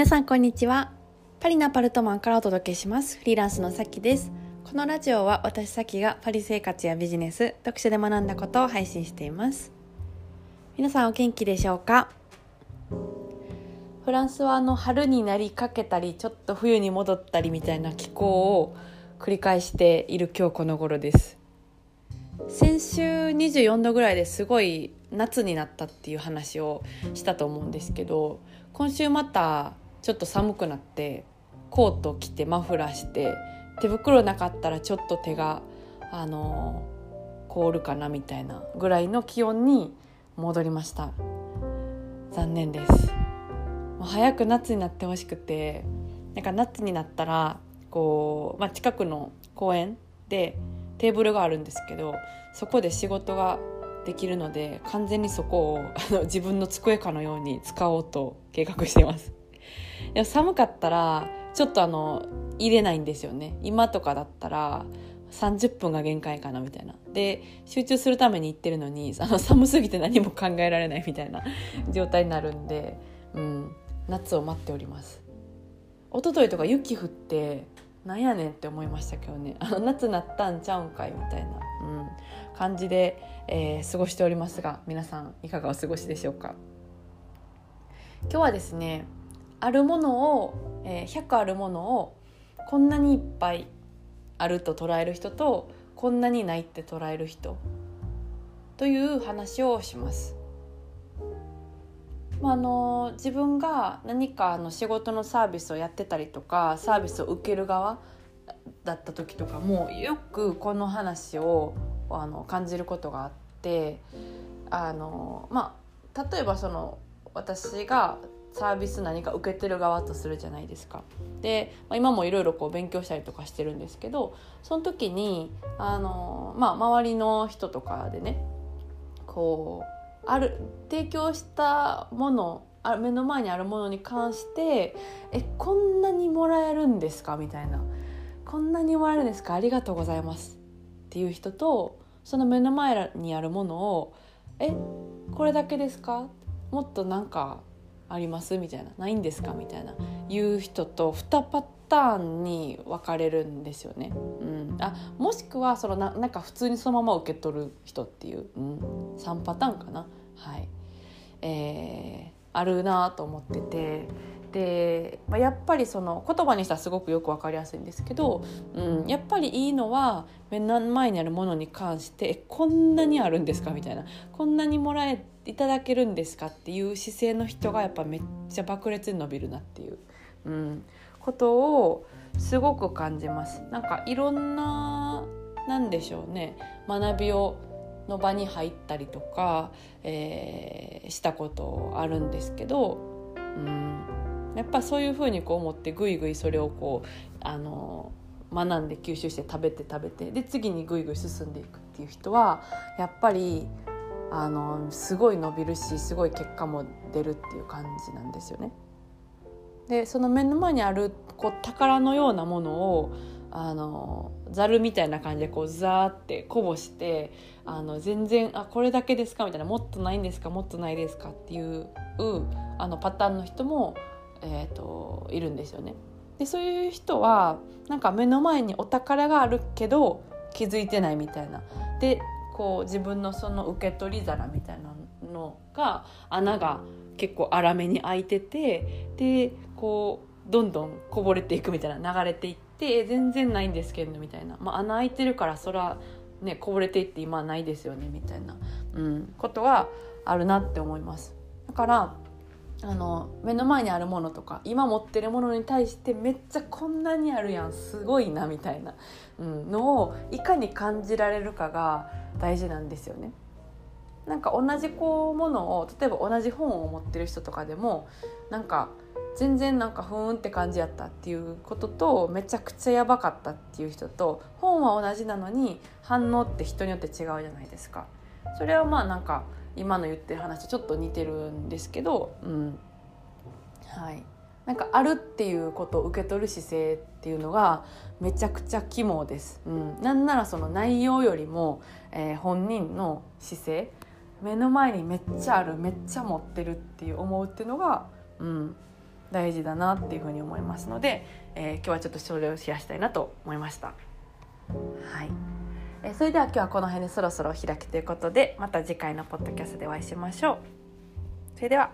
皆さんこんにちは。パリのアパルトマンからお届けします。フリーランスのさきです。このラジオは私さきがパリ生活やビジネス読書で学んだことを配信しています。皆さんお元気でしょうか？フランスはあの春になりかけたりちょっと冬に戻ったりみたいな気候を繰り返している今日この頃です。先週24度ぐらいですごい夏になったっていう話をしたと思うんですけど今週またちょっと寒くなってコート着てマフラーして手袋なかったらちょっと手があの凍るかなみたいなぐらいの気温に戻りました。残念です。もう早く夏になってほしくてなんか夏になったらこう、まあ、近くの公園でテーブルがあるんですけどそこで仕事ができるので完全にそこをあの自分の机かのように使おうと計画してます。でも寒かったらちょっとあの入れないんですよね。今とかだったら30分が限界かなみたいな。で集中するために行ってるのにあの寒すぎて何も考えられないみたいな 状態になるんで、うん、夏を待っております。一昨日とか雪降ってなんやねんって思いましたけどね。あの夏なったんちゃうんかいみたいな、うん、感じで、えー、過ごしておりますが皆さんいかがお過ごしでしょうか。今日はですねあるものを、えー、100あるものをこんなにいっぱいあると捉える人とこんなにないって捉える人という話をします。まあ、あの自分が何かの仕事のサービスをやってたりとかサービスを受ける側だった時とかもよくこの話をあの感じることがあってあの、まあ、例えばその私がサービス何か受けてる側とするじゃないですか。で、まあ、今もいろいろこう勉強したりとかしてるんですけどその時にあの、まあ、周りの人とかでねこうある提供したものあ目の前にあるものに関して「えこんなにもらえるんですか?」みたいな「こんなにもらえるんですか？ありがとうございます」っていう人とその目の前にあるものを「えこれだけですか？もっとなんかあります?」みたいな「ないんですか?」みたいな言う人と2パターンに分かれるんですよね。うん、あもしくはそのななんか普通にそのまま受け取る人っていう、うん、3パターンかな。はいえー、あるなと思っててで、まあ、やっぱりその言葉にしたらすごくよく分かりやすいんですけど、うん、やっぱりいいのは目の前にあるものに関してこんなにあるんですかみたいなこんなにもらえいただけるんですかっていう姿勢の人がやっぱめっちゃ爆裂に伸びるなっていう、うん、ことをすごく感じます。なんかいろんななんでしょうね。学びをの場に入ったりとか、えー、したことあるんですけど、うん、やっぱそういうふうにこう思ってぐいぐいそれをこうあの学んで吸収して食べて食べてで次にぐいぐい進んでいくっていう人はやっぱりあのすごい伸びるしすごい結果も出るっていう感じなんですよね。でその目の前にあるこう宝のようなものをあのざるみたいな感じでこうザーってこぼしてあの全然あこれだけですかみたいなもっとないんですかもっとないですかっていうあのパターンの人も、えーと、いるんですよね。でそういう人はなんか目の前にお宝があるけど気づいてないみたいな。でこう自分のその受け取り皿みたいなのが穴が結構粗めに開いててでこうどんどんこぼれていくみたいな流れていって。え全然ないんですけどみたいな、まあ、穴開いてるからそらねこぼれていって今はないですよねみたいな、うん、ことはあるなって思います。だからあの目の前にあるものとか今持ってるものに対してめっちゃこんなにあるやんすごいなみたいな、うん、のをいかに感じられるかが大事なんですよね。なんか同じこうものを例えば同じ本を持ってる人とかでもなんか全然なんかふーんって感じやったっていうこととめちゃくちゃやばかったっていう人と本は同じなのに反応って人によって違うじゃないですか。それはまあなんか今の言ってる話ちょっと似てるんですけど、うん、はい。なんかあるっていうことを受け取る姿勢っていうのがめちゃくちゃ肝です。うん、なんならその内容よりも、えー、本人の姿勢目の前にめっちゃあるめっちゃ持ってるっていう思うっていうのが、うん、大事だなっていうふうに思いますので、えー、今日はちょっとそれをシェアしたいなと思いました。はい。え、それでは今日はこの辺でそろそろお開きということでまた次回のポッドキャストでお会いしましょう。それでは